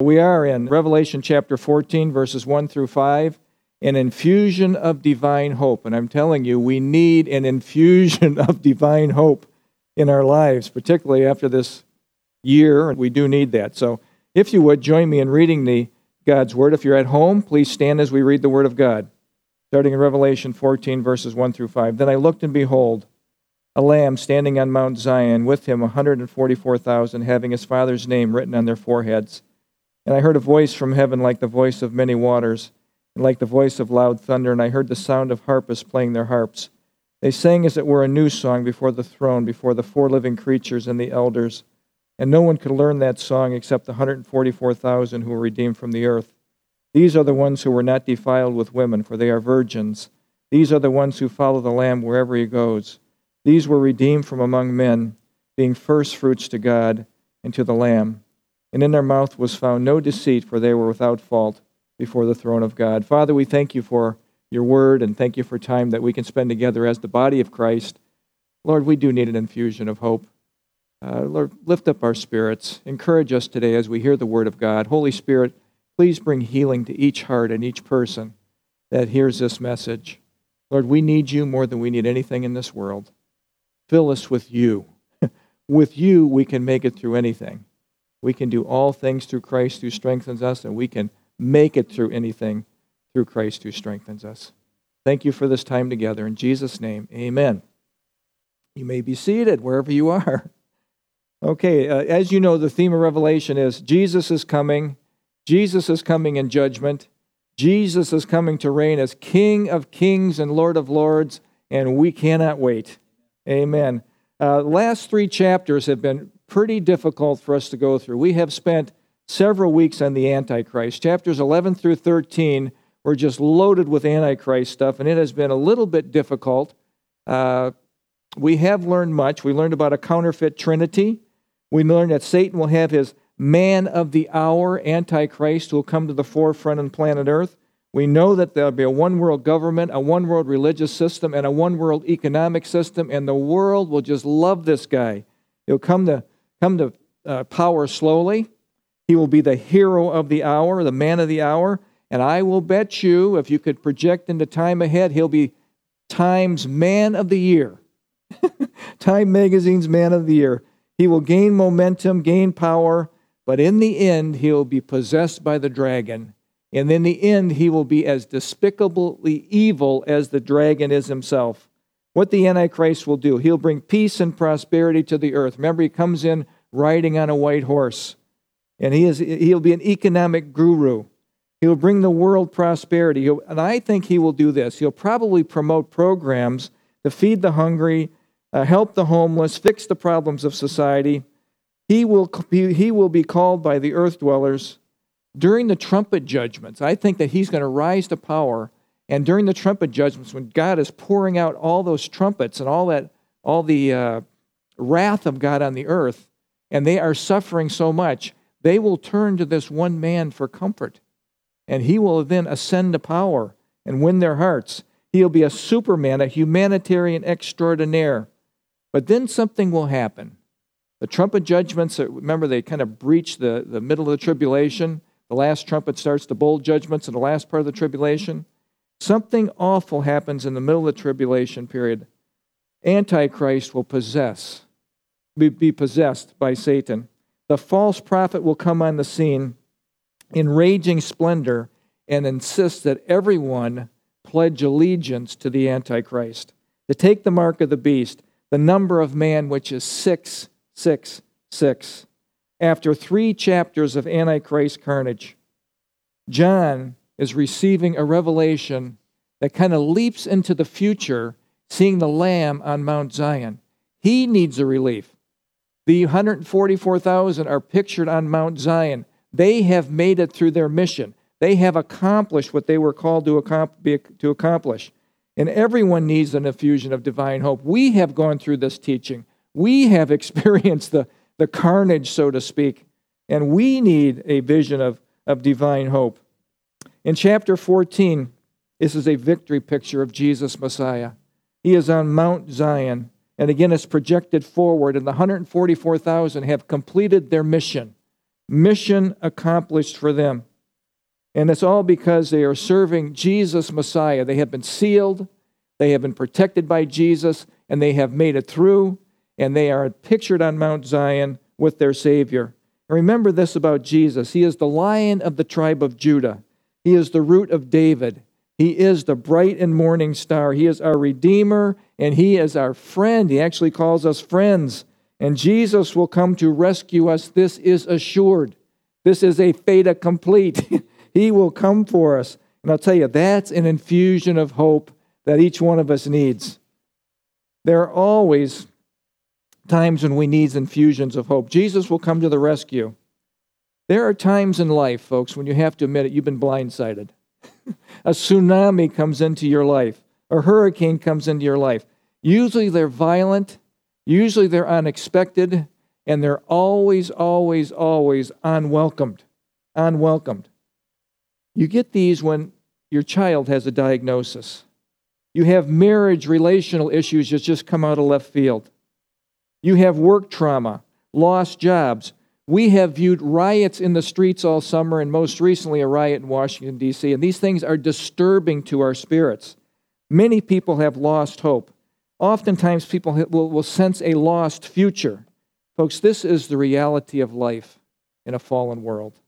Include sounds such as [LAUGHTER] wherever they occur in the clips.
We are in Revelation chapter 14, verses 1 through 5, an infusion of divine hope. And I'm telling you, we need an infusion [LAUGHS] of divine hope in our lives, particularly after this year. We do need that. So, if you would, join me in reading the God's Word. If you're at home, please stand as we read the Word of God. Starting in Revelation 14, verses 1 through 5. Then I looked, and behold, a lamb standing on Mount Zion, with him 144,000, having his father's name written on their foreheads. And I heard a voice from heaven like the voice of many waters, and like the voice of loud thunder, and I heard the sound of harpists playing their harps. They sang as it were a new song before the throne, before the four living creatures and the elders. And no one could learn that song except the 144,000 who were redeemed from the earth. These are the ones who were not defiled with women, for they are virgins. These are the ones who follow the Lamb wherever he goes. These were redeemed from among men, being firstfruits to God and to the Lamb and in their mouth was found no deceit, for they were without fault before the throne of God. Father, we thank you for your word and thank you for time that we can spend together as the body of Christ. Lord, we do need an infusion of hope. Uh, Lord, lift up our spirits. Encourage us today as we hear the word of God. Holy Spirit, please bring healing to each heart and each person that hears this message. Lord, we need you more than we need anything in this world. Fill us with you. [LAUGHS] with you, we can make it through anything. We can do all things through Christ who strengthens us, and we can make it through anything through Christ who strengthens us. Thank you for this time together. In Jesus' name, amen. You may be seated wherever you are. Okay, uh, as you know, the theme of Revelation is Jesus is coming. Jesus is coming in judgment. Jesus is coming to reign as King of kings and Lord of lords, and we cannot wait. Amen. Uh, last three chapters have been pretty difficult for us to go through. We have spent several weeks on the Antichrist. Chapters 11 through 13 were just loaded with Antichrist stuff, and it has been a little bit difficult. Uh, we have learned much. We learned about a counterfeit trinity. We learned that Satan will have his man of the hour, Antichrist, who will come to the forefront on planet Earth. We know that there'll be a one world government, a one world religious system, and a one world economic system, and the world will just love this guy. He'll come to come to uh, power slowly. He will be the hero of the hour, the man of the hour. And I will bet you, if you could project into time ahead, he'll be Time's Man of the Year. [LAUGHS] time Magazine's Man of the Year. He will gain momentum, gain power, but in the end, he'll be possessed by the dragon. And in the end, he will be as despicably evil as the dragon is himself what the Antichrist will do. He'll bring peace and prosperity to the earth. Remember, he comes in riding on a white horse, and he is, he'll be an economic guru. He'll bring the world prosperity. He'll, and I think he will do this. He'll probably promote programs to feed the hungry, uh, help the homeless, fix the problems of society. He will, he will be called by the earth dwellers during the trumpet judgments. I think that he's going to rise to power and during the trumpet judgments, when God is pouring out all those trumpets and all that, all the uh, wrath of God on the earth, and they are suffering so much, they will turn to this one man for comfort. And he will then ascend to power and win their hearts. He'll be a superman, a humanitarian extraordinaire. But then something will happen. The trumpet judgments, uh, remember, they kind of breach the, the middle of the tribulation. The last trumpet starts the bowl judgments in the last part of the tribulation. Something awful happens in the middle of the tribulation period. Antichrist will possess, be, possessed by Satan. The false prophet will come on the scene in raging splendor and insist that everyone pledge allegiance to the Antichrist, to take the mark of the beast, the number of man, which is 666. After three chapters of Antichrist carnage, John is receiving a revelation that kind of leaps into the future, seeing the Lamb on Mount Zion. He needs a relief. The 144,000 are pictured on Mount Zion. They have made it through their mission. They have accomplished what they were called to accomplish. And everyone needs an infusion of divine hope. We have gone through this teaching. We have [LAUGHS] experienced the, the carnage, so to speak. And we need a vision of, of divine hope. In chapter 14, this is a victory picture of Jesus Messiah. He is on Mount Zion, and again it's projected forward, and the 144,000 have completed their mission. mission accomplished for them. And it's all because they are serving Jesus Messiah. They have been sealed, they have been protected by Jesus, and they have made it through, and they are pictured on Mount Zion with their Savior. And remember this about Jesus He is the lion of the tribe of Judah, He is the root of David. He is the bright and morning star. He is our Redeemer and He is our friend. He actually calls us friends. And Jesus will come to rescue us. This is assured. This is a fait accompli. [LAUGHS] he will come for us. And I'll tell you, that's an infusion of hope that each one of us needs. There are always times when we need infusions of hope. Jesus will come to the rescue. There are times in life, folks, when you have to admit it, you've been blindsided. [LAUGHS] a tsunami comes into your life, a hurricane comes into your life. Usually they're violent, usually they're unexpected, and they're always, always, always unwelcomed. Unwelcomed. You get these when your child has a diagnosis. You have marriage relational issues that just come out of left field. You have work trauma, lost jobs, we have viewed riots in the streets all summer, and most recently a riot in Washington, D.C., and these things are disturbing to our spirits. Many people have lost hope. Oftentimes, people will, will sense a lost future. Folks, this is the reality of life in a fallen world.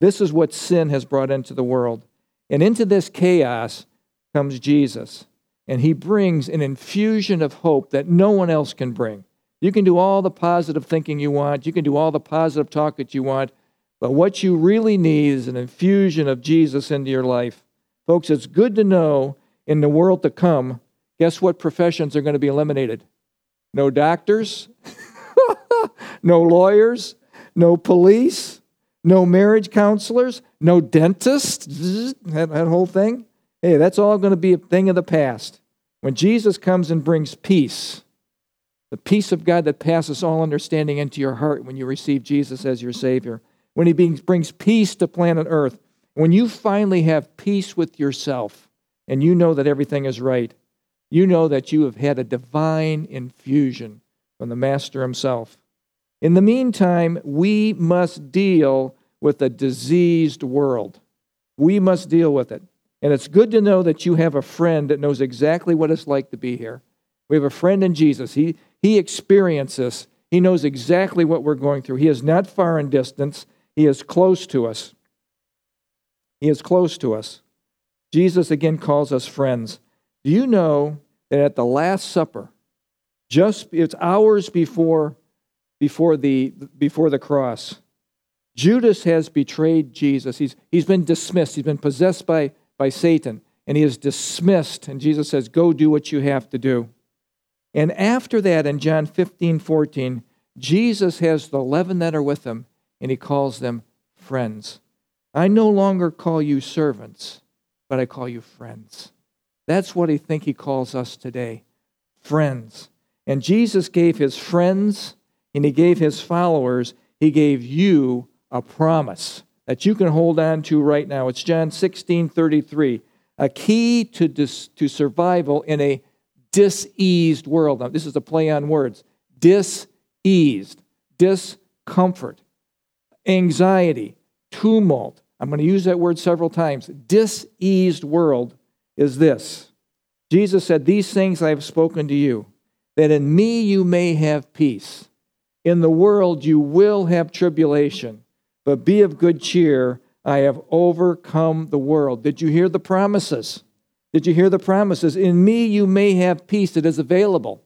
This is what sin has brought into the world. And into this chaos comes Jesus, and he brings an infusion of hope that no one else can bring. You can do all the positive thinking you want, you can do all the positive talk that you want, but what you really need is an infusion of Jesus into your life. Folks, it's good to know in the world to come, guess what professions are going to be eliminated? No doctors, [LAUGHS] no lawyers, no police, no marriage counselors, no dentists, that, that whole thing. Hey, that's all going to be a thing of the past. When Jesus comes and brings peace, the peace of God that passes all understanding into your heart when you receive Jesus as your Savior. When He brings peace to planet Earth. When you finally have peace with yourself and you know that everything is right, you know that you have had a divine infusion from the Master Himself. In the meantime, we must deal with a diseased world. We must deal with it. And it's good to know that you have a friend that knows exactly what it's like to be here. We have a friend in Jesus. He, he experiences, He knows exactly what we're going through. He is not far in distance, He is close to us. He is close to us. Jesus again calls us friends. Do you know that at the Last Supper, just it's hours before, before, the, before the cross, Judas has betrayed Jesus. He's, he's been dismissed, he's been possessed by, by Satan, and he is dismissed. And Jesus says, Go do what you have to do. And after that, in John 15, 14, Jesus has the 11 that are with him, and he calls them friends. I no longer call you servants, but I call you friends. That's what I think he calls us today friends. And Jesus gave his friends and he gave his followers, he gave you a promise that you can hold on to right now. It's John 16 33. A key to, dis- to survival in a diseased world. Now, this is a play on words diseased, discomfort, anxiety, tumult. I'm going to use that word several times. Diseased world is this Jesus said, These things I have spoken to you, that in me you may have peace. In the world you will have tribulation, but be of good cheer. I have overcome the world. Did you hear the promises? Did you hear the promises? In me you may have peace. It is available.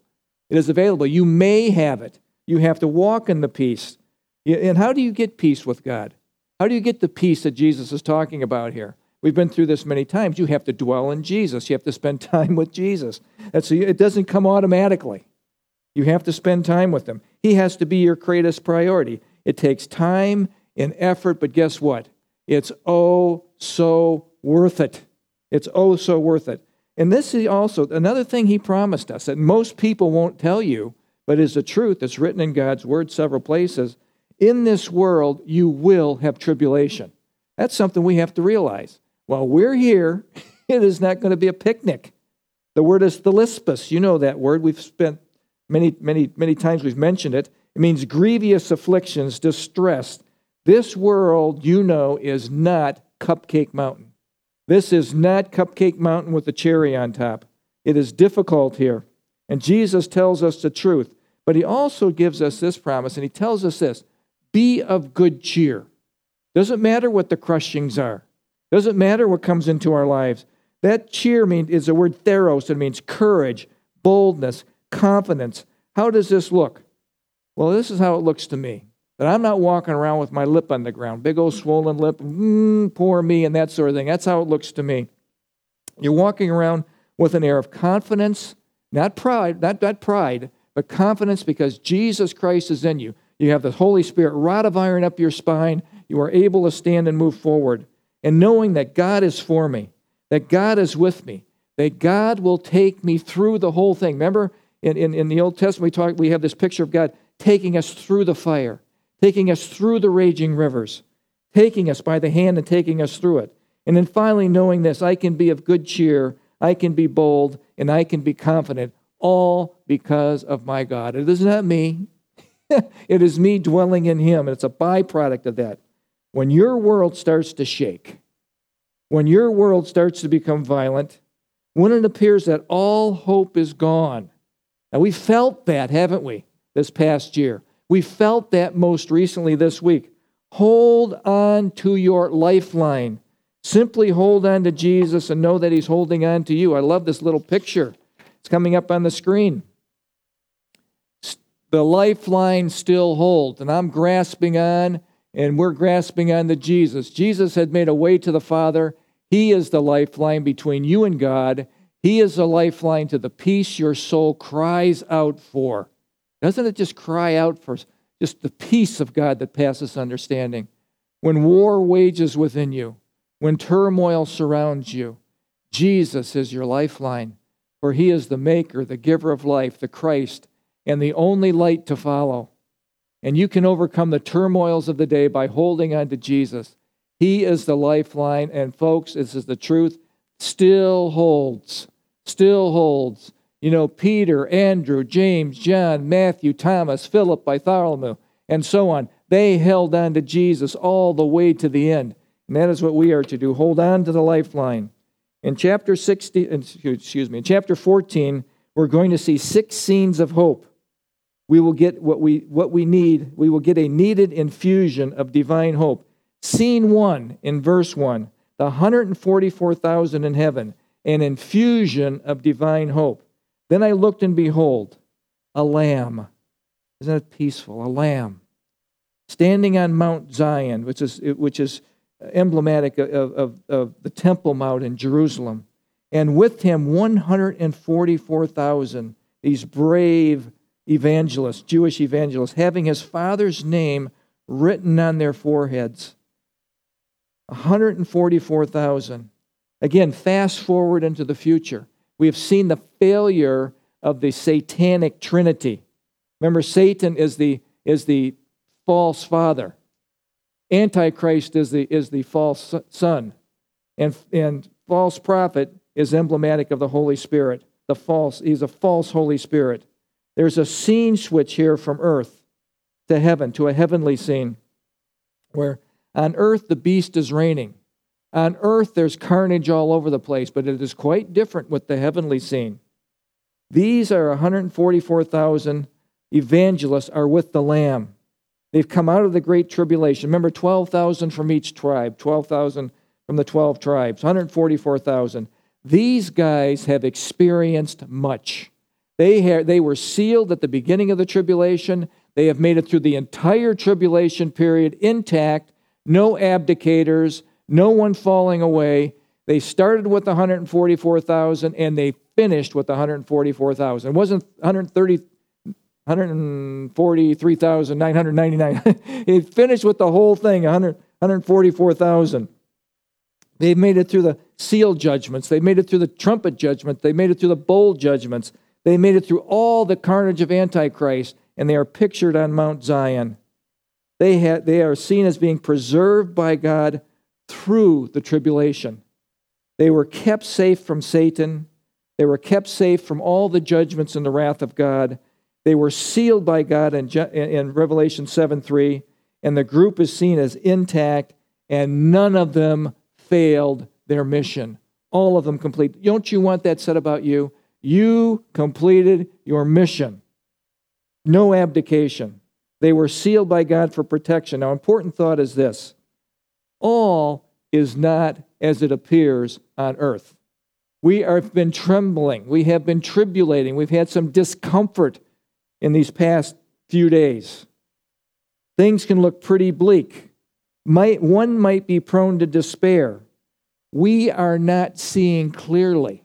It is available. You may have it. You have to walk in the peace. And how do you get peace with God? How do you get the peace that Jesus is talking about here? We've been through this many times. You have to dwell in Jesus. You have to spend [LAUGHS] time with Jesus. That's, it doesn't come automatically. You have to spend time with Him. He has to be your greatest priority. It takes time and effort, but guess what? It's oh so worth it. It's oh so worth it. And this is also another thing he promised us that most people won't tell you, but is the truth. that's written in God's word several places. In this world, you will have tribulation. That's something we have to realize. While we're here, [LAUGHS] it is not going to be a picnic. The word is thlipsis. You know that word. We've spent many, many, many times we've mentioned it. It means grievous afflictions, distress, This world, you know, is not Cupcake Mountain. This is not Cupcake Mountain with a cherry on top. It is difficult here. And Jesus tells us the truth. But he also gives us this promise, and he tells us this be of good cheer. Doesn't matter what the crushings are, doesn't matter what comes into our lives. That cheer mean, is the word theros. It means courage, boldness, confidence. How does this look? Well, this is how it looks to me. That I'm not walking around with my lip on the ground, big old swollen lip, mm, poor me, and that sort of thing. That's how it looks to me. You're walking around with an air of confidence, not pride, not, not pride, but confidence because Jesus Christ is in you. You have the Holy Spirit rod of iron up your spine. You are able to stand and move forward. And knowing that God is for me, that God is with me, that God will take me through the whole thing. Remember, in, in, in the Old Testament, we, talk, we have this picture of God taking us through the fire, taking us through the raging rivers, taking us by the hand and taking us through it. And then finally, knowing this, I can be of good cheer, I can be bold, and I can be confident, all because of my God. It is not me, [LAUGHS] it is me dwelling in Him. And It's a byproduct of that. When your world starts to shake, when your world starts to become violent, when it appears that all hope is gone, and we felt that, haven't we, this past year? We felt that most recently this week. Hold on to your lifeline. Simply hold on to Jesus and know that He's holding on to you. I love this little picture. It's coming up on the screen. The lifeline still holds, and I'm grasping on, and we're grasping on to Jesus. Jesus had made a way to the Father. He is the lifeline between you and God. He is the lifeline to the peace your soul cries out for. Doesn't it just cry out for just the peace of God that passes understanding? When war wages within you, when turmoil surrounds you, Jesus is your lifeline, for he is the maker, the giver of life, the Christ, and the only light to follow. And you can overcome the turmoils of the day by holding on to Jesus. He is the lifeline, and folks, this is the truth, still holds, still holds. You know, Peter, Andrew, James, John, Matthew, Thomas, Philip, Bartholomew, and so on. They held on to Jesus all the way to the end. And that is what we are to do hold on to the lifeline. In chapter 60, excuse me, in chapter 14, we're going to see six scenes of hope. We will get what we, what we need. We will get a needed infusion of divine hope. Scene one in verse one the 144,000 in heaven, an infusion of divine hope. Then I looked and behold, a lamb. Isn't that peaceful? A lamb standing on Mount Zion, which is, which is emblematic of, of, of the Temple Mount in Jerusalem. And with him, 144,000, these brave evangelists, Jewish evangelists, having his father's name written on their foreheads. 144,000. Again, fast forward into the future. We have seen the failure of the satanic trinity. Remember, Satan is the, is the false father. Antichrist is the, is the false son. And, and false prophet is emblematic of the Holy Spirit. The false, he's a false Holy Spirit. There's a scene switch here from earth to heaven, to a heavenly scene, where on earth, the beast is reigning. On earth, there's carnage all over the place, but it is quite different with the heavenly scene. These are 144,000 evangelists are with the Lamb. They've come out of the great tribulation. Remember, 12,000 from each tribe, 12,000 from the 12 tribes, 144,000. These guys have experienced much. They, ha- they were sealed at the beginning of the tribulation. They have made it through the entire tribulation period intact no abdicators, no one falling away. They started with 144,000 and they finished with 144,000. It wasn't 130 143,999. [LAUGHS] he finished with the whole thing, 100, 144,000. They made it through the seal judgments. They made it through the trumpet judgment. They made it through the bowl judgments. They made it through all the carnage of Antichrist, and they are pictured on Mount Zion. They, ha- they are seen as being preserved by God through the tribulation. They were kept safe from Satan. They were kept safe from all the judgments and the wrath of God. They were sealed by God in, in Revelation 7 3. and the group is seen as intact, and none of them failed their mission. All of them complete. Don't you want that said about you? You completed your mission. No abdication. They were sealed by God for protection. Now, important thought is this all is not as it appears on earth. We have been trembling. We have been tribulating. We've had some discomfort in these past few days. Things can look pretty bleak. Might, one might be prone to despair. We are not seeing clearly.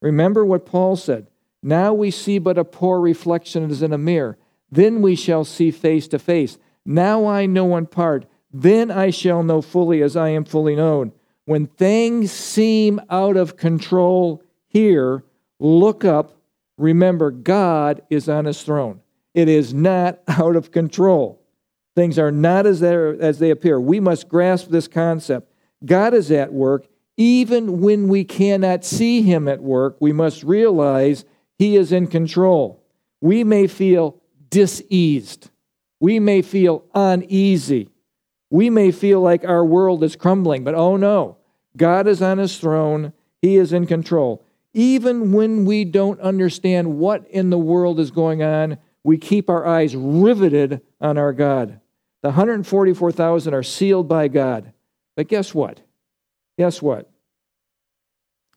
Remember what Paul said Now we see but a poor reflection as in a mirror. Then we shall see face to face. Now I know in part. Then I shall know fully as I am fully known. When things seem out of control here, look up. Remember, God is on his throne. It is not [LAUGHS] out of control. Things are not as, as they appear. We must grasp this concept. God is at work. Even when we cannot see him at work, we must realize he is in control. We may feel diseased. We may feel uneasy. We may feel like our world is crumbling, but oh no, God is on his throne. He is in control. Even when we don't understand what in the world is going on, we keep our eyes riveted on our God. The 144,000 are sealed by God. But guess what? Guess what?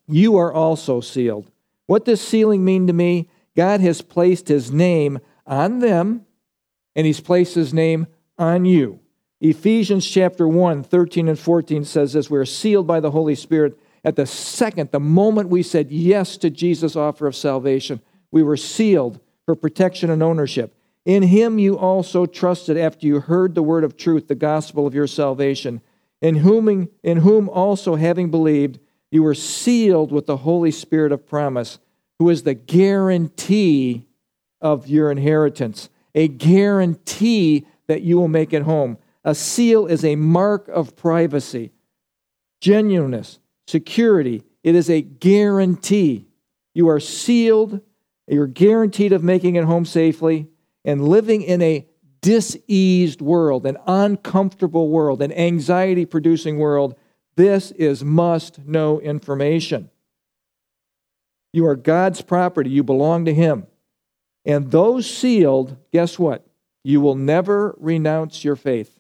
You are also sealed. What does sealing mean to me? God has placed his name on them, and he's placed his name on you. Ephesians chapter 1, 13 and 14 says this We're sealed by the Holy Spirit at the second, the moment we said yes to Jesus' offer of salvation. We were sealed for protection and ownership. In him you also trusted after you heard the word of truth, the gospel of your salvation, in whom, in whom also having believed, you were sealed with the Holy Spirit of promise, who is the guarantee of your inheritance, a guarantee that you will make it home. A seal is a mark of privacy, genuineness, security. It is a guarantee. You are sealed, you're guaranteed of making it home safely and living in a diseased world, an uncomfortable world, an anxiety producing world. This is must know information. You are God's property, you belong to Him. And those sealed, guess what? You will never renounce your faith.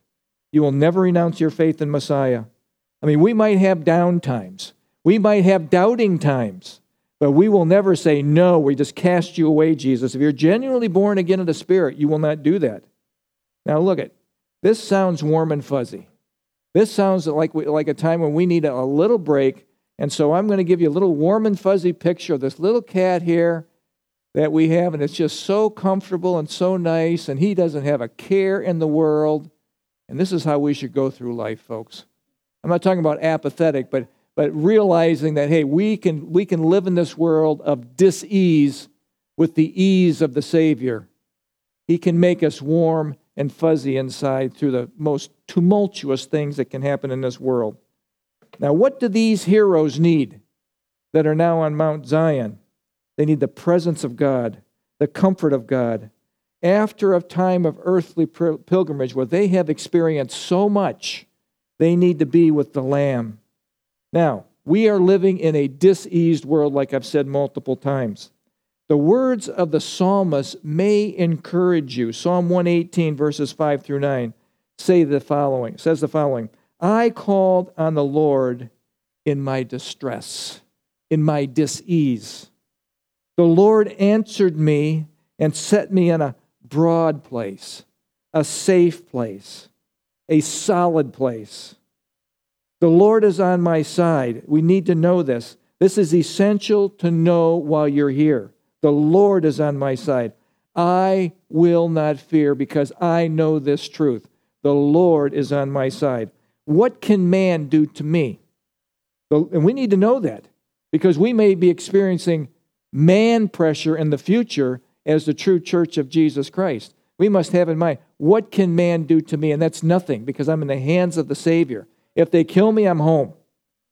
You will never renounce your faith in Messiah. I mean, we might have down times, we might have doubting times, but we will never say, No, we just cast you away, Jesus. If you're genuinely born again of the Spirit, you will not do that. Now, look at this sounds warm and fuzzy. This sounds like, like a time when we need a, a little break. And so I'm going to give you a little warm and fuzzy picture of this little cat here that we have, and it's just so comfortable and so nice, and he doesn't have a care in the world. And this is how we should go through life, folks. I'm not talking about apathetic, but, but realizing that, hey, we can, we can live in this world of dis-ease with the ease of the Savior. He can make us warm and fuzzy inside through the most tumultuous things that can happen in this world. Now, what do these heroes need that are now on Mount Zion? They need the presence of God, the comfort of God, after a time of earthly pilgrimage where they have experienced so much, they need to be with the Lamb. Now, we are living in a diseased world, like I've said multiple times. The words of the psalmist may encourage you. Psalm 118, verses 5 through 9, say the following, says the following I called on the Lord in my distress, in my disease. The Lord answered me and set me in a broad place, a safe place, a solid place. The Lord is on my side. We need to know this. This is essential to know while you're here. The Lord is on my side. I will not fear because I know this truth. The Lord is on my side. What can man do to me? And we need to know that because we may be experiencing man pressure in the future as the true church of Jesus Christ. We must have in mind, what can man do to me? And that's nothing because I'm in the hands of the Savior. If they kill me, I'm home.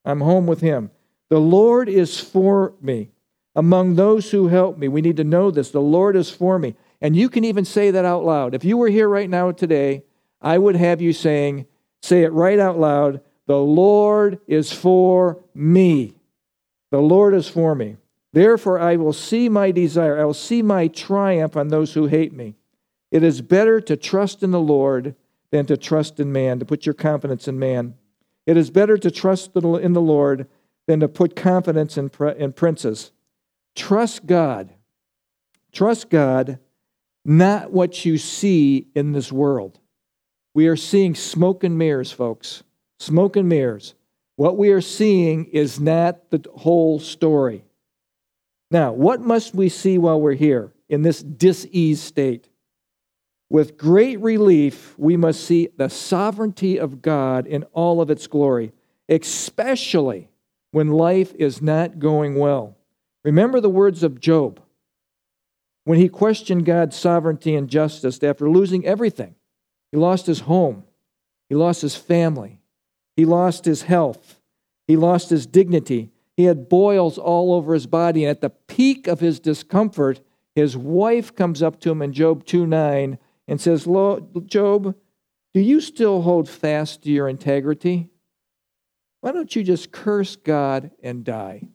I'm home with Him. The Lord is for me. Among those who help me, we need to know this. The Lord is for me. And you can even say that out loud. If you were here right now today, I would have you saying, say it right out loud, the Lord is for me. The Lord is for me. Therefore, I will see my desire. I will see my triumph on those who hate me. It is better to trust in the Lord than to trust in man, to put your confidence in man. It is better to trust in the Lord than to put confidence in, in princes. Trust God. Trust God, not what you see in this world. We are seeing smoke and mirrors, folks. Smoke and mirrors. What we are seeing is not the whole story. Now, what must we see while we're here in this diseased state? With great relief, we must see the sovereignty of God in all of its glory, especially when life is not going well. Remember the words of Job when he questioned God's sovereignty and justice after losing everything. He lost his home, he lost his family, he lost his health, he lost his dignity. He had boils all over his body, and at the peak of his discomfort, his wife comes up to him in Job 2 9 and says, Job, do you still hold fast to your integrity? Why don't you just curse God and die?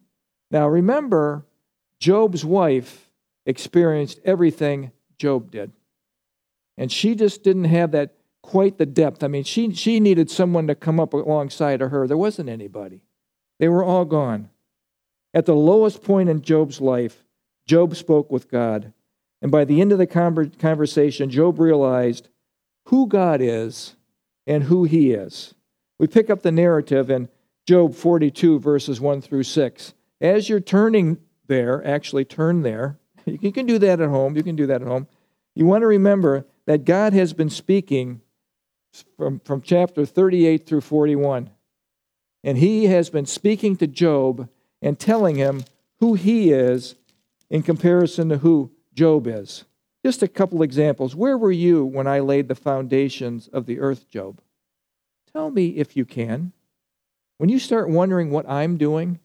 Now remember, Job's wife experienced everything Job did. And she just didn't have that quite the depth. I mean, she, she needed someone to come up alongside of her. There wasn't anybody, they were all gone. At the lowest point in Job's life, Job spoke with God. And by the end of the conversation, Job realized who God is and who he is. We pick up the narrative in Job 42, verses 1 through 6. As you're turning there, actually turn there, [LAUGHS] you can do that at home. You can do that at home. You want to remember that God has been speaking from, from chapter 38 through 41. And he has been speaking to Job and telling him who he is in comparison to who Job is. Just a couple examples. Where were you when I laid the foundations of the earth, Job? Tell me if you can. When you start wondering what I'm doing,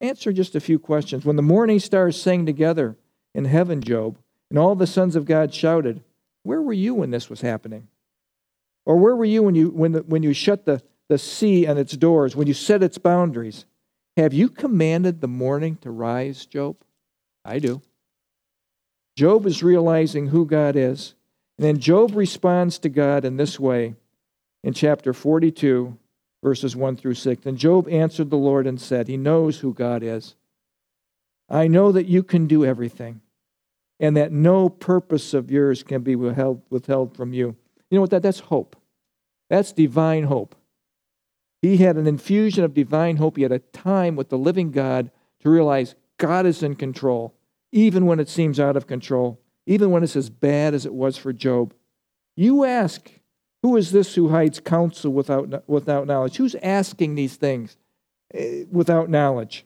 answer just a few questions. When the morning stars sang together in heaven, Job, and all the sons of God shouted, where were you when this was happening? Or where were you when you, when, the, when you shut the, the sea and its doors, when you set its boundaries? Have you commanded the morning to rise, Job? I do. Job is realizing who God is. And then Job responds to God in this way in chapter 42, verses 1 through 6. And Job answered the Lord and said, He knows who God is. I know that you can do everything, and that no purpose of yours can be withheld, withheld from you. You know what that that's hope. That's divine hope. He had an infusion of divine hope. He had a time with the living God to realize God is in control, even when it seems out of control, even when it's as bad as it was for Job. You ask who is this who hides counsel without, without knowledge? Who's asking these things eh, without knowledge?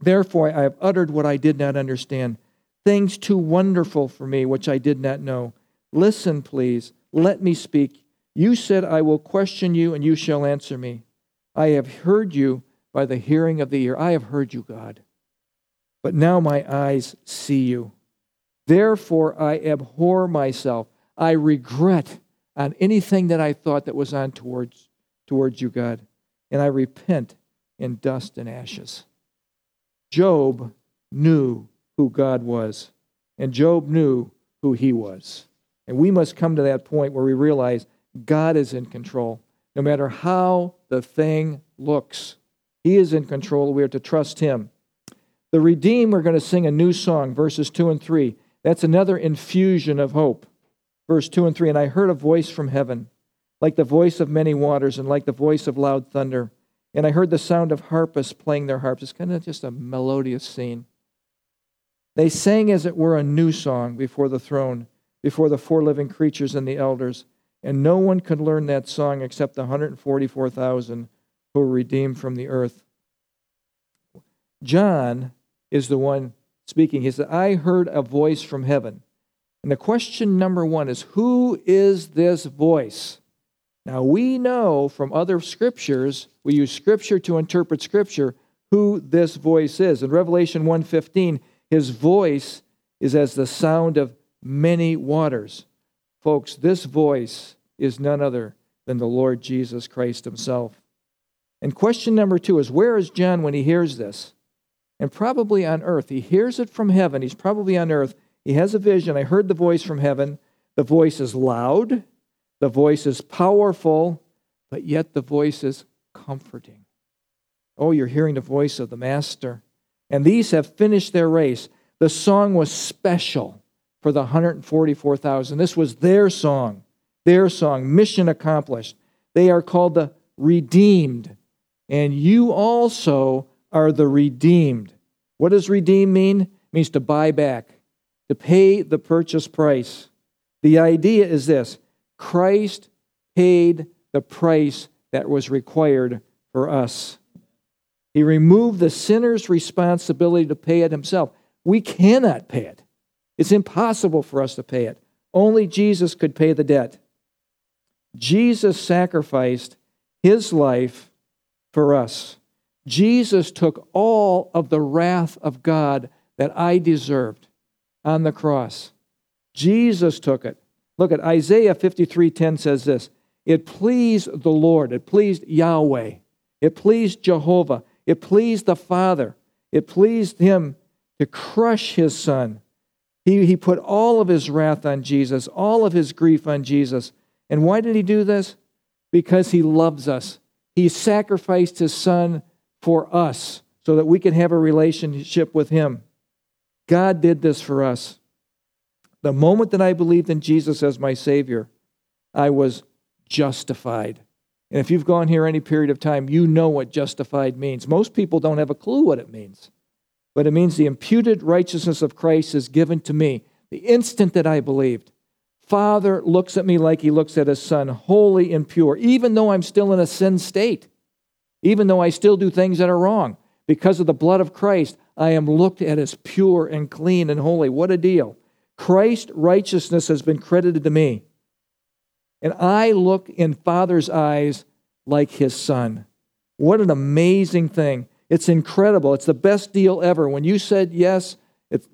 Therefore, I have uttered what I did not understand, things too wonderful for me, which I did not know. Listen, please, let me speak. You said, I will question you, and you shall answer me. I have heard you by the hearing of the ear. I have heard you, God. But now my eyes see you. Therefore, I abhor myself. I regret on anything that I thought that was on towards, towards you, God. And I repent in dust and ashes. Job knew who God was, and Job knew who he was. And we must come to that point where we realize God is in control. No matter how the thing looks, He is in control. We are to trust Him. The redeemed, we're going to sing a new song, verses 2 and 3. That's another infusion of hope verse 2 and 3 And I heard a voice from heaven, like the voice of many waters, and like the voice of loud thunder. And I heard the sound of harpists playing their harps. It's kind of just a melodious scene. They sang as it were a new song before the throne, before the four living creatures and the elders. And no one could learn that song except the 144,000 who were redeemed from the earth. John is the one speaking. He said, I heard a voice from heaven. And the question number one is Who is this voice? Now, we know from other scriptures, we use scripture to interpret scripture, who this voice is. In Revelation 1:15, his voice is as the sound of many waters. Folks, this voice is none other than the Lord Jesus Christ himself. And question number two is where is John when he hears this? And probably on earth. He hears it from heaven. He's probably on earth. He has a vision. I heard the voice from heaven. The voice is loud, the voice is powerful, but yet the voice is comforting. Oh, you're hearing the voice of the Master. And these have finished their race. The song was special for the 144,000. This was their song, their song, mission accomplished. They are called the redeemed. And you also are the redeemed. What does redeem mean? It means to buy back, to pay the purchase price. The idea is this Christ paid the price that was required for us. He removed the sinner's responsibility to pay it himself. We cannot pay it. It's impossible for us to pay it. Only Jesus could pay the debt. Jesus sacrificed his life for us. Jesus took all of the wrath of God that I deserved on the cross. Jesus took it. Look at Isaiah 53:10 says this, it pleased the Lord, it pleased Yahweh, it pleased Jehovah, it pleased the Father, it pleased him to crush his son. He, he put all of his wrath on Jesus, all of his grief on Jesus. And why did he do this? Because he loves us. He sacrificed his son for us so that we can have a relationship with him. God did this for us. The moment that I believed in Jesus as my Savior, I was justified. And if you've gone here any period of time, you know what justified means. Most people don't have a clue what it means but it means the imputed righteousness of Christ is given to me the instant that I believed. Father looks at me like he looks at his son, holy and pure, even though I'm still in a sin state, even though I still do things that are wrong. Because of the blood of Christ, I am looked at as pure and clean and holy. What a deal. Christ's righteousness has been credited to me. And I look in Father's eyes like his son. What an amazing thing. It's incredible. It's the best deal ever. When you said yes,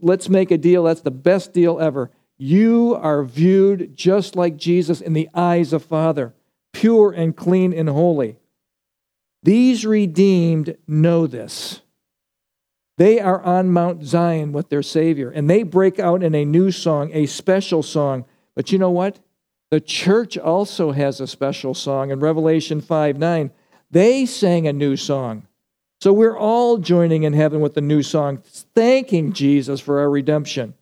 let's make a deal, that's the best deal ever. You are viewed just like Jesus in the eyes of Father, pure and clean and holy. These redeemed know this. They are on Mount Zion with their Savior, and they break out in a new song, a special song. But you know what? The church also has a special song in Revelation 5 9. They sang a new song. So we're all joining in heaven with the new song, thanking Jesus for our redemption.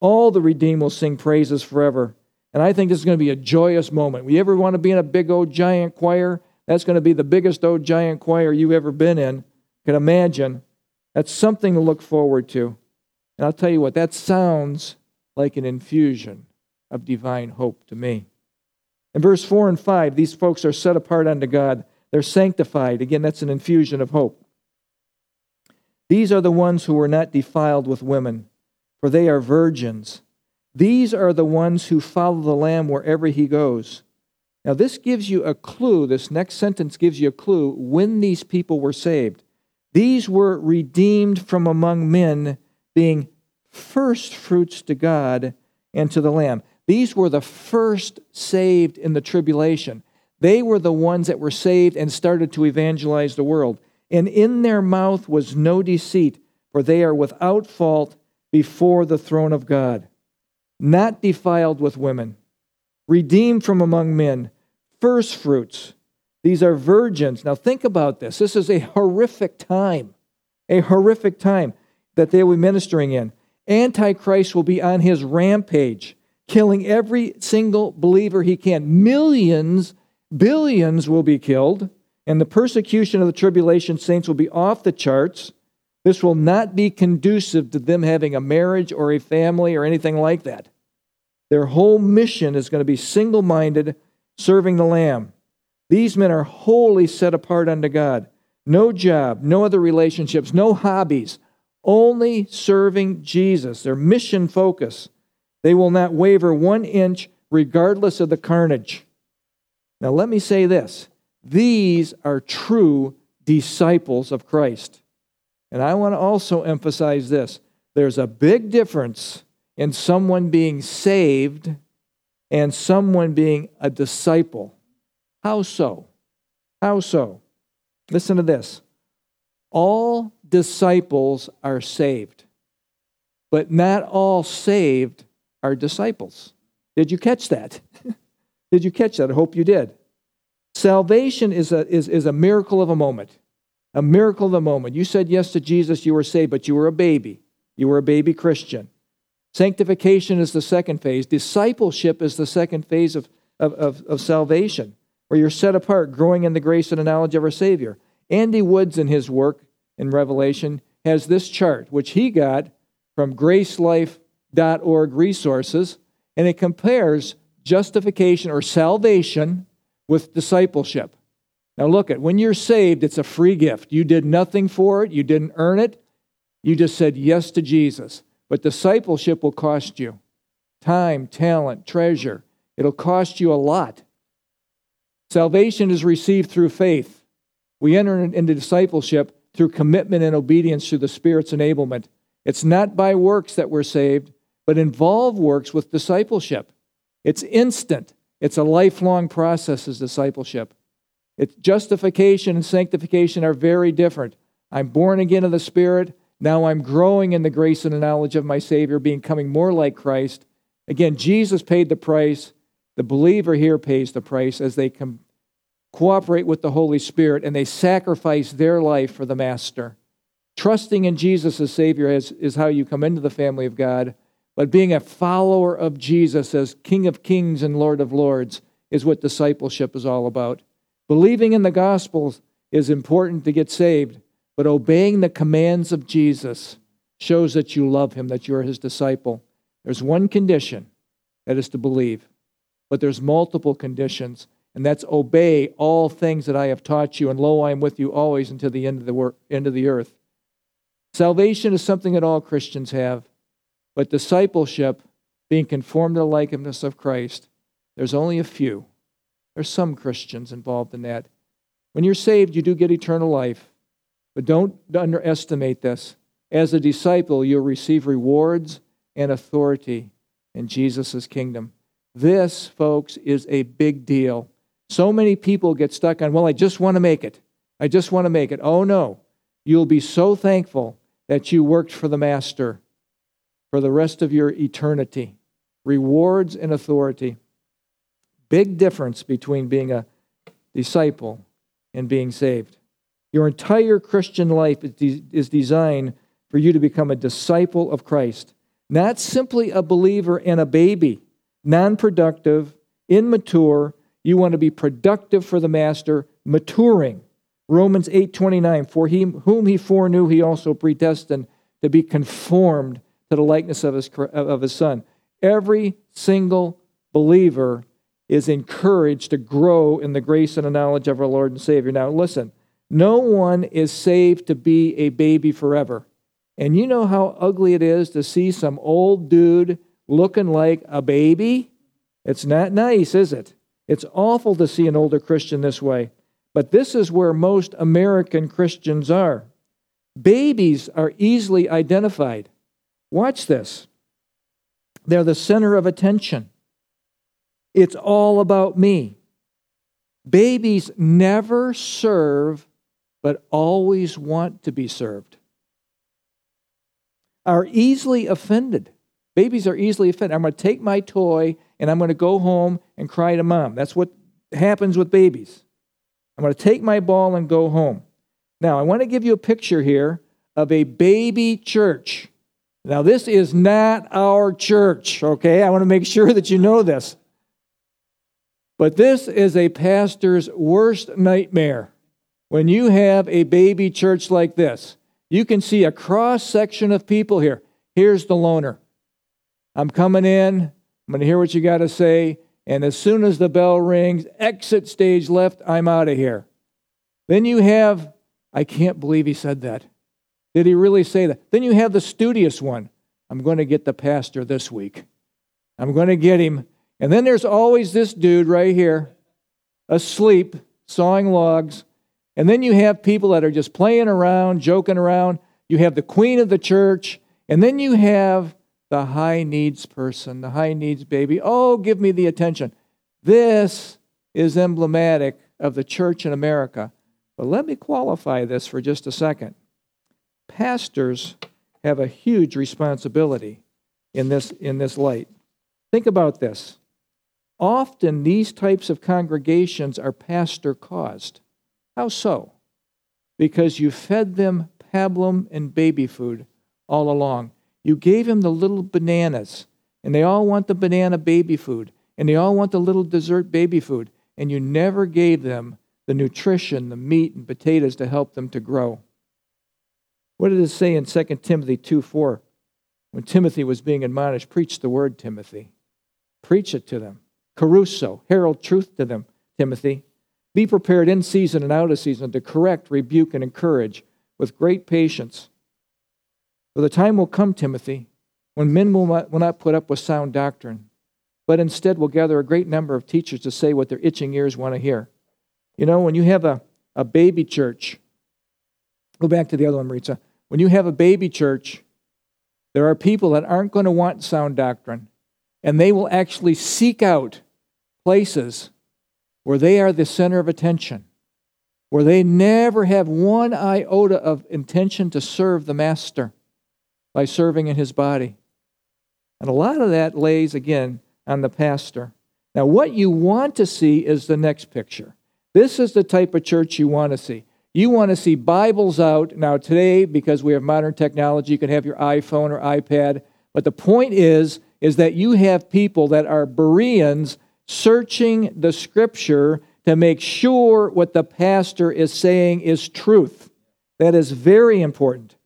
All the redeemed will sing praises forever. And I think this is going to be a joyous moment. We ever want to be in a big old giant choir? That's going to be the biggest old giant choir you've ever been in. Can imagine. That's something to look forward to. And I'll tell you what, that sounds like an infusion of divine hope to me. In verse 4 and 5, these folks are set apart unto God. They're sanctified. Again, that's an infusion of hope. These are the ones who were not defiled with women, for they are virgins. These are the ones who follow the Lamb wherever he goes. Now, this gives you a clue. This next sentence gives you a clue when these people were saved. These were redeemed from among men, being first fruits to God and to the Lamb. These were the first saved in the tribulation. They were the ones that were saved and started to evangelize the world. And in their mouth was no deceit, for they are without fault before the throne of God. Not defiled with women, redeemed from among men, first fruits. These are virgins. Now think about this. This is a horrific time, a horrific time that they will be ministering in. Antichrist will be on his rampage, killing every single believer he can. Millions Billions will be killed, and the persecution of the tribulation saints will be off the charts. This will not be conducive to them having a marriage or a family or anything like that. Their whole mission is going to be single minded, serving the Lamb. These men are wholly set apart unto God. No job, no other relationships, no hobbies, only serving Jesus. Their mission focus. They will not waver one inch regardless of the carnage. Now, let me say this these are true disciples of Christ. And I want to also emphasize this there's a big difference in someone being saved and someone being a disciple. How so? How so? Listen to this. All disciples are saved, but not all saved are disciples. Did you catch that? [LAUGHS] did you catch that? I hope you did. Salvation is a, is, is a miracle of a moment. A miracle of the moment. You said yes to Jesus, you were saved, but you were a baby. You were a baby Christian. Sanctification is the second phase. Discipleship is the second phase of, of, of, of salvation, where you're set apart, growing in the grace and the knowledge of our Savior. Andy Woods, in his work in Revelation, has this chart, which he got from gracelife.org resources, and it compares justification or salvation with discipleship. Now, look at when you're saved, it's a free gift. You did nothing for it, you didn't earn it. You just said yes to Jesus. But discipleship will cost you time, talent, treasure. It'll cost you a lot. Salvation is received through faith. We enter into discipleship through commitment and obedience to the Spirit's enablement. It's not by works that we're saved, but involve works with discipleship. It's instant, it's a lifelong process as discipleship. It's justification and sanctification are very different. I'm born again of the Spirit. Now I'm growing in the grace and the knowledge of my Savior, becoming more like Christ. Again, Jesus paid the price. The believer here pays the price as they com- cooperate with the Holy Spirit and they sacrifice their life for the Master. Trusting in Jesus as Savior is, is how you come into the family of God, but being a follower of Jesus as King of Kings and Lord of Lords is what discipleship is all about. Believing in the gospel is important to get saved, but obeying the commands of Jesus shows that you love him, that you're his disciple. There's one condition that is to believe, but there's multiple conditions, and that's obey all things that I have taught you, and lo, I am with you always until the end of the, end of the earth. Salvation is something that all Christians have, but discipleship, being conformed to the likeness of Christ, there's only a few. There's some Christians involved in that. When you're saved, you do get eternal life. But don't underestimate this. As a disciple, you'll receive rewards and authority in Jesus' kingdom. This, folks, is a big deal. So many people get stuck on, well, I just want to make it. I just want to make it. Oh, no. You'll be so thankful that you worked for the Master for the rest of your eternity. Rewards and authority. Big difference between being a disciple and being saved. Your entire Christian life is, de- is designed for you to become a disciple of Christ, not simply a believer and a baby, non productive, immature. You want to be productive for the master, maturing. Romans 8:29 For he whom he foreknew he also predestined to be conformed to the likeness of his of his son. Every single believer is encouraged to grow in the grace and the knowledge of our Lord and Savior. Now listen, no one is saved to be a baby forever. And you know how ugly it is to see some old dude looking like a baby? It's not nice, is it? It's awful to see an older Christian this way. But this is where most American Christians are. Babies are easily identified. Watch this. They're the center of attention. It's all about me. Babies never serve but always want to be served, are easily offended. Babies are easily offended. I'm going to take my toy and I'm going to go home and cry to mom. That's what happens with babies. I'm going to take my ball and go home. Now, I want to give you a picture here of a baby church. Now, this is not our church, okay? I want to make sure that you know this. But this is a pastor's worst nightmare. When you have a baby church like this, you can see a cross section of people here. Here's the loner. I'm coming in. I'm going to hear what you got to say. And as soon as the bell rings, exit stage left, I'm out of here. Then you have, I can't believe he said that. Did he really say that? Then you have the studious one. I'm going to get the pastor this week. I'm going to get him. And then there's always this dude right here, asleep, sawing logs, and then you have people that are just playing around, joking around. You have the queen of the church, and then you have the high needs person, the high needs baby. Oh, give me the attention. This is emblematic of the church in America. But let me qualify this for just a second. Pastors have a huge responsibility in this, in this light. Think about this. Often these types of congregations are pastor caused. How so? Because you fed them pablum and baby food all along. You gave them the little bananas, and they all want the banana baby food, and they all want the little dessert baby food, and you never gave them the nutrition, the meat and potatoes to help them to grow. What did it say in 2 Timothy 2 4? When Timothy was being admonished, preach the word, Timothy. Preach it to them. Kerusso, herald truth to them, Timothy. Be prepared in season and out of season to correct, rebuke, and encourage with great patience. For the time will come, Timothy, when men will not, will not put up with sound doctrine, but instead will gather a great number of teachers to say what their itching ears want to hear. You know, when you have a, a baby church, go back to the other one, Maritza. When you have a baby church, there are people that aren't going to want sound doctrine, and they will actually seek out places where they are the center of attention, where they never have one iota of intention to serve the master by serving in his body. And a lot of that lays, again, on the pastor. Now, what you want to see is the next picture. This is the type of church you want to see. You want to see Bibles out. Now, today, because we have modern technology, you can have your iPhone or iPad. But the point is, is that you have people that are Bereans searching the scripture to make sure what the pastor is saying is truth. That is very important.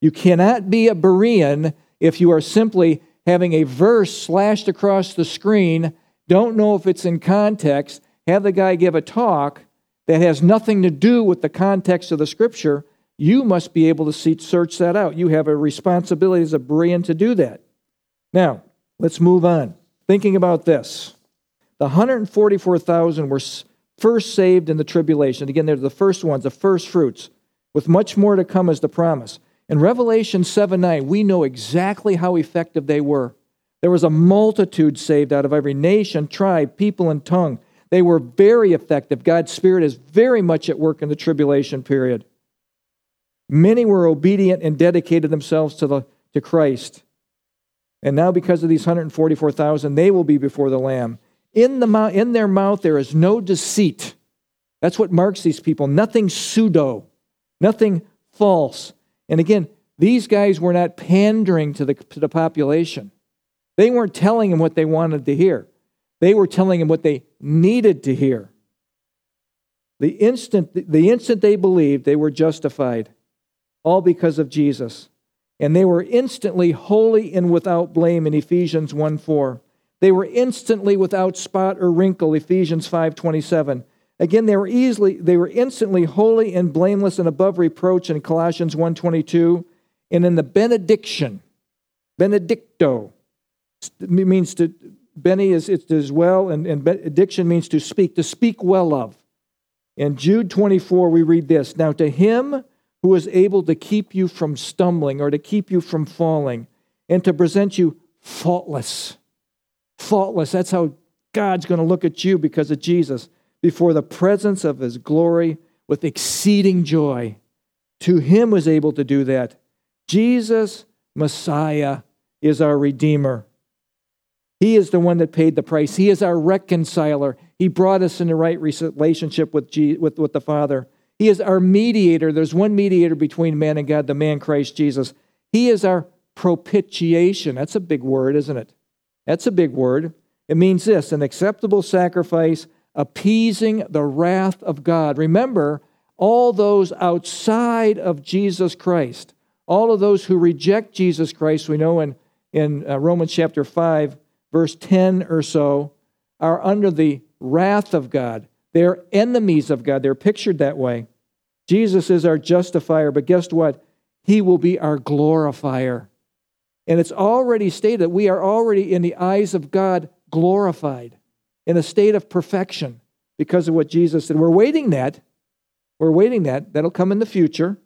You cannot be a Berean if you are simply having a verse slashed across the screen, don't know if it's in context, have the guy give a talk that has nothing to do with the context of the scripture, you must be able to see, search that out. You have a responsibility as a Berean to do that. Now, let's move on. Thinking about this. The 144,000 were first saved in the tribulation. Again, they're the first ones, the first fruits, with much more to come as the promise. In Revelation 7 9, we know exactly how effective they were. There was a multitude saved out of every nation, tribe, people, and tongue. They were very effective. God's Spirit is very much at work in the tribulation period. Many were obedient and dedicated themselves to, the, to Christ. And now, because of these 144,000, they will be before the Lamb. In, the, in their mouth, there is no deceit. That's what marks these people. Nothing pseudo, nothing false. And again, these guys were not pandering to the, to the population. They weren't telling them what they wanted to hear. They were telling him what they needed to hear. The instant, the instant they believed, they were justified, all because of Jesus. And they were instantly holy and without blame in Ephesians 1 4. They were instantly without spot or wrinkle, Ephesians 5:27. Again, they were easily they were instantly holy and blameless and above reproach in Colossians 1:22. And in the benediction, benedicto means to Benny is it as well, and, and addiction means to speak, to speak well of. In Jude 24, we read this Now to him who is able to keep you from stumbling or to keep you from falling and to present you faultless. Faultless. That's how God's going to look at you because of Jesus before the presence of his glory with exceeding joy. To him was able to do that. Jesus, Messiah, is our Redeemer. He is the one that paid the price. He is our reconciler. He brought us in the right relationship with, with, with the Father. He is our mediator. There's one mediator between man and God, the man Christ Jesus. He is our propitiation. That's a big word, isn't it? That's a big word. It means this an acceptable sacrifice, appeasing the wrath of God. Remember, all those outside of Jesus Christ, all of those who reject Jesus Christ, we know in, in uh, Romans chapter 5, verse 10 or so, are under the wrath of God. They're enemies of God. They're pictured that way. Jesus is our justifier, but guess what? He will be our glorifier. And it's already stated that we are already in the eyes of God glorified in a state of perfection because of what Jesus said. We're waiting that. We're waiting that. That'll come in the future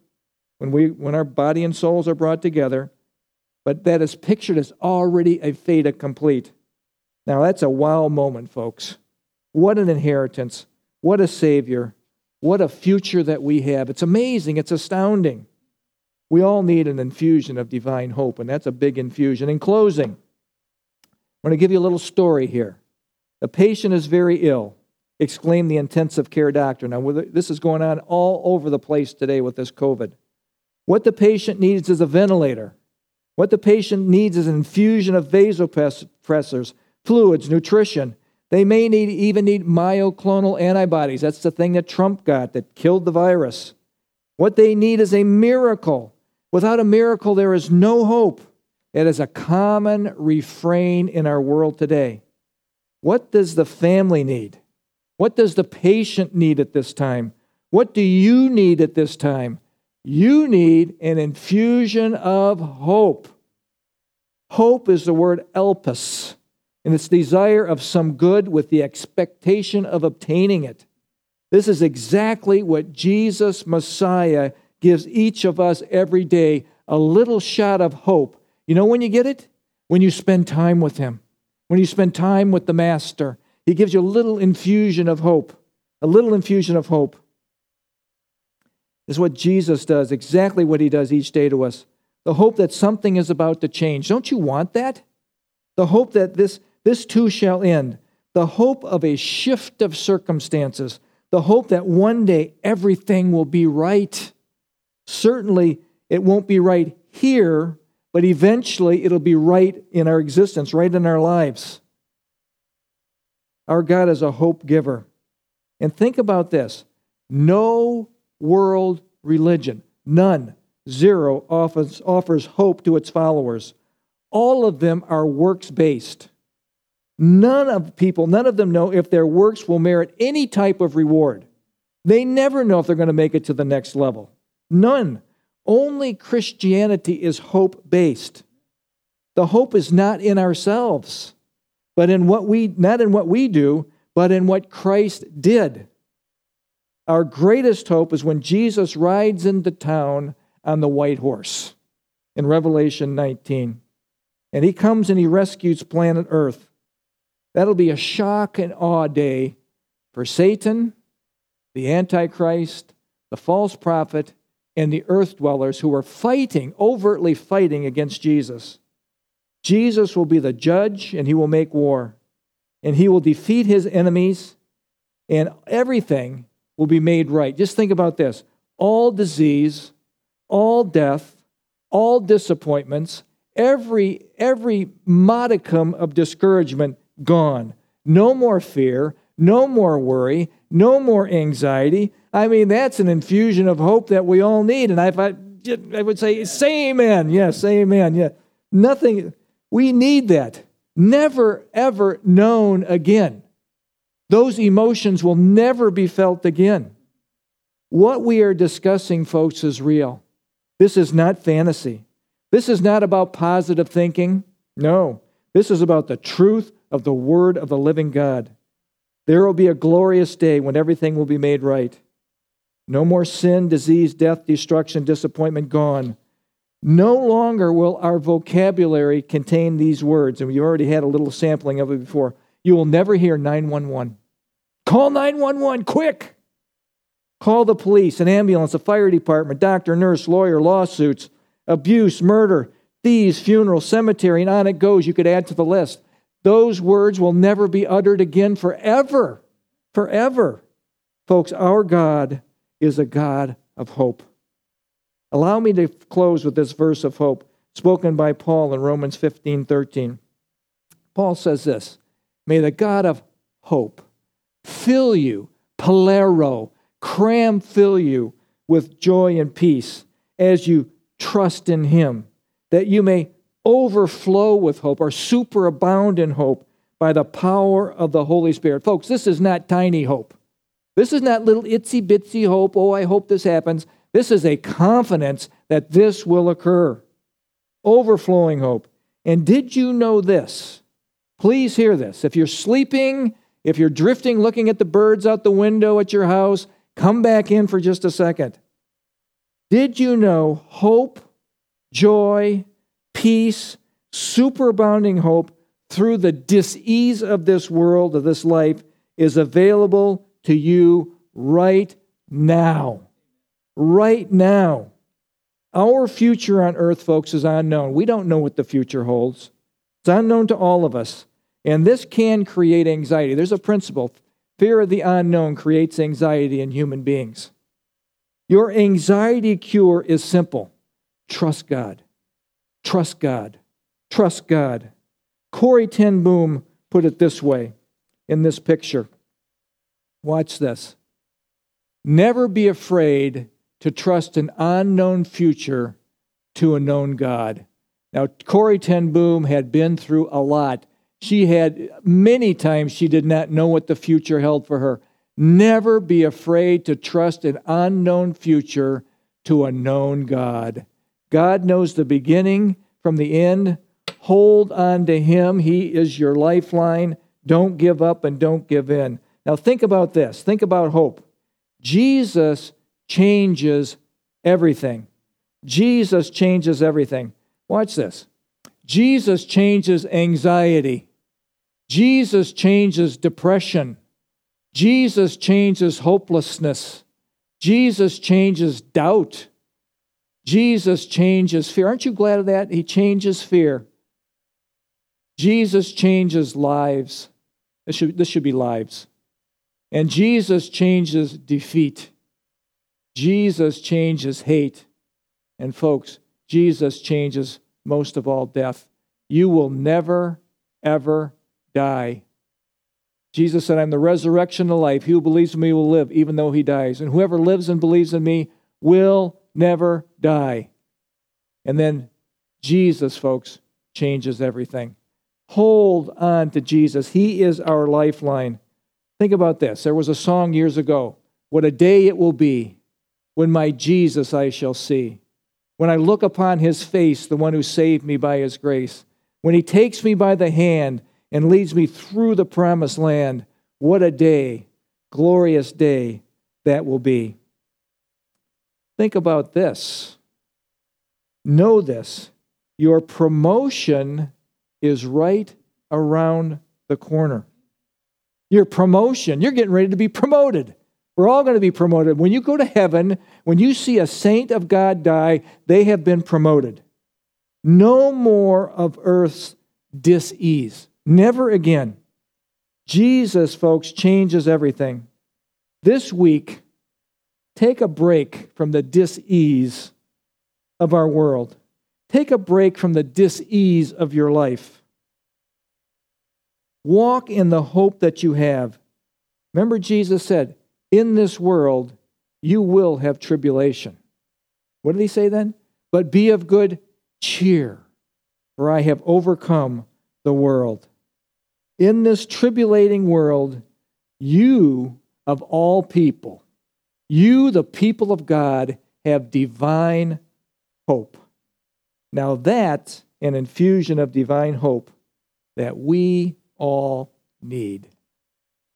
when we when our body and souls are brought together. but that is pictured as already a fait accompli. Now, that's a wow moment, folks. What an inheritance. What a Savior. What a future that we have. It's amazing. It's astounding. We all need an infusion of divine hope, and that's a big infusion. In closing, I'm going to give you a little story here. The patient is very ill, exclaimed the intensive care doctor. Now, this is going on all over the place today with this COVID. What the patient needs is a ventilator. What the patient needs is an infusion of vasopressors, fluids, nutrition. They may need, even need myoclonal antibodies. That's the thing that Trump got that killed the virus. What they need is a miracle. Without a miracle, there is no hope. It is a common refrain in our world today. What does the family need? What does the patient need at this time? What do you need at this time? You need an infusion of hope. Hope is the word elpis, and it's desire of some good with the expectation of obtaining it. This is exactly what Jesus Messiah gives each of us every day a little shot of hope. You know when you get it? When you spend time with Him, when you spend time with the Master. He gives you a little infusion of hope, a little infusion of hope. This is what Jesus does, exactly what He does each day to us. The hope that something is about to change. Don't you want that? The hope that this, this too shall end. The hope of a shift of circumstances. The hope that one day everything will be right. Certainly, it won't be right here, but eventually it'll be right in our existence, right in our lives. Our God is a hope giver. And think about this no world religion, none, zero, offers, offers hope to its followers. All of them are works based. None of people, none of them know if their works will merit any type of reward. They never know if they're going to make it to the next level. None. Only Christianity is hope based. The hope is not in ourselves, but in what we not in what we do, but in what Christ did. Our greatest hope is when Jesus rides into town on the white horse in Revelation 19. And he comes and he rescues planet Earth. That'll be a shock and awe day for Satan, the Antichrist, the false prophet, and the earth dwellers who are fighting, overtly fighting against Jesus. Jesus will be the judge and he will make war. And he will defeat his enemies and everything will be made right. Just think about this all disease, all death, all disappointments, every, every modicum of discouragement gone. No more fear, no more worry, no more anxiety. I mean, that's an infusion of hope that we all need. And I, I, I would say, say amen. Yes, say amen. Yeah. Nothing, we need that. Never, ever known again. Those emotions will never be felt again. What we are discussing, folks, is real. This is not fantasy. This is not about positive thinking. No, this is about the truth of the Word of the living God. There will be a glorious day when everything will be made right. No more sin, disease, death, destruction, disappointment gone. No longer will our vocabulary contain these words, and we already had a little sampling of it before. You will never hear 911. Call 911 quick. Call the police, an ambulance, a fire department, doctor, nurse, lawyer, lawsuits, abuse, murder, thieves, funeral, cemetery, and on it goes. You could add to the list. Those words will never be uttered again forever. Forever. Folks, our God is a God of hope. Allow me to close with this verse of hope spoken by Paul in Romans 15 13. Paul says this May the God of hope fill you, palero, cram fill you with joy and peace as you trust in him, that you may overflow with hope or superabound in hope by the power of the Holy Spirit. Folks, this is not tiny hope. This is not little itsy bitsy hope. Oh, I hope this happens. This is a confidence that this will occur. Overflowing hope. And did you know this? Please hear this. If you're sleeping, if you're drifting, looking at the birds out the window at your house, come back in for just a second. Did you know hope, joy, peace, superabounding hope through the disease of this world, of this life, is available to you right now. Right now. Our future on earth, folks, is unknown. We don't know what the future holds. It's unknown to all of us. And this can create anxiety. There's a principle fear of the unknown creates anxiety in human beings. Your anxiety cure is simple trust God. Trust God. Trust God. Corrie ten Boom put it this way in this picture. Watch this. Never be afraid to trust an unknown future to a known God. Now, Corrie ten Boom had been through a lot. She had many times she did not know what the future held for her. Never be afraid to trust an unknown future to a known God. God knows the beginning from the end. Hold on to Him. He is your lifeline. Don't give up and don't give in. Now, think about this. Think about hope. Jesus changes everything. Jesus changes everything. Watch this. Jesus changes anxiety. Jesus changes depression. Jesus changes hopelessness. Jesus changes doubt. Jesus changes fear. Aren't you glad of that? He changes fear. Jesus changes lives. This should, this should be lives. And Jesus changes defeat. Jesus changes hate. And folks, Jesus changes most of all death. You will never, ever die. Jesus said, I'm the resurrection and life. He who believes in me will live, even though he dies. And whoever lives and believes in me will never die. And then Jesus, folks, changes everything. Hold on to Jesus. He is our lifeline. Think about this. There was a song years ago What a day it will be when my Jesus I shall see. When I look upon his face, the one who saved me by his grace. When he takes me by the hand and leads me through the promised land. What a day, glorious day that will be. Think about this. Know this your promotion is right around the corner. Your promotion, you're getting ready to be promoted. We're all going to be promoted. When you go to heaven, when you see a saint of God die, they have been promoted. No more of earth's dis-ease. Never again. Jesus, folks, changes everything. This week, take a break from the dis-ease of our world. Take a break from the dis-ease of your life. Walk in the hope that you have. Remember, Jesus said, In this world, you will have tribulation. What did he say then? But be of good cheer, for I have overcome the world. In this tribulating world, you, of all people, you, the people of God, have divine hope. Now, that an infusion of divine hope that we all need.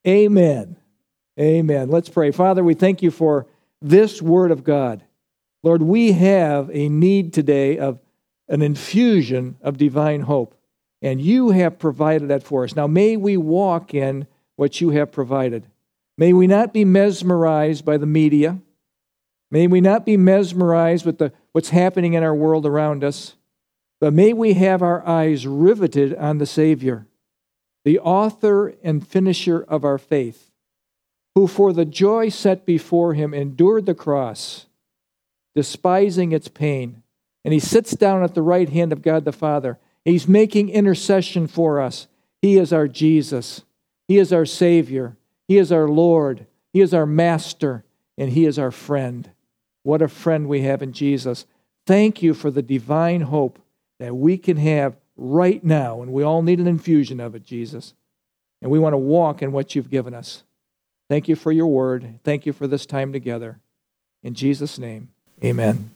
Amen. Amen. Let's pray. Father, we thank you for this word of God. Lord, we have a need today of an infusion of divine hope, and you have provided that for us. Now, may we walk in what you have provided. May we not be mesmerized by the media. May we not be mesmerized with the, what's happening in our world around us, but may we have our eyes riveted on the Savior, the author and finisher of our faith, who for the joy set before him endured the cross, despising its pain. And he sits down at the right hand of God the Father. He's making intercession for us. He is our Jesus. He is our Savior. He is our Lord. He is our Master. And He is our friend. What a friend we have in Jesus. Thank you for the divine hope that we can have right now. And we all need an infusion of it, Jesus. And we want to walk in what you've given us. Thank you for your word. Thank you for this time together. In Jesus' name, amen.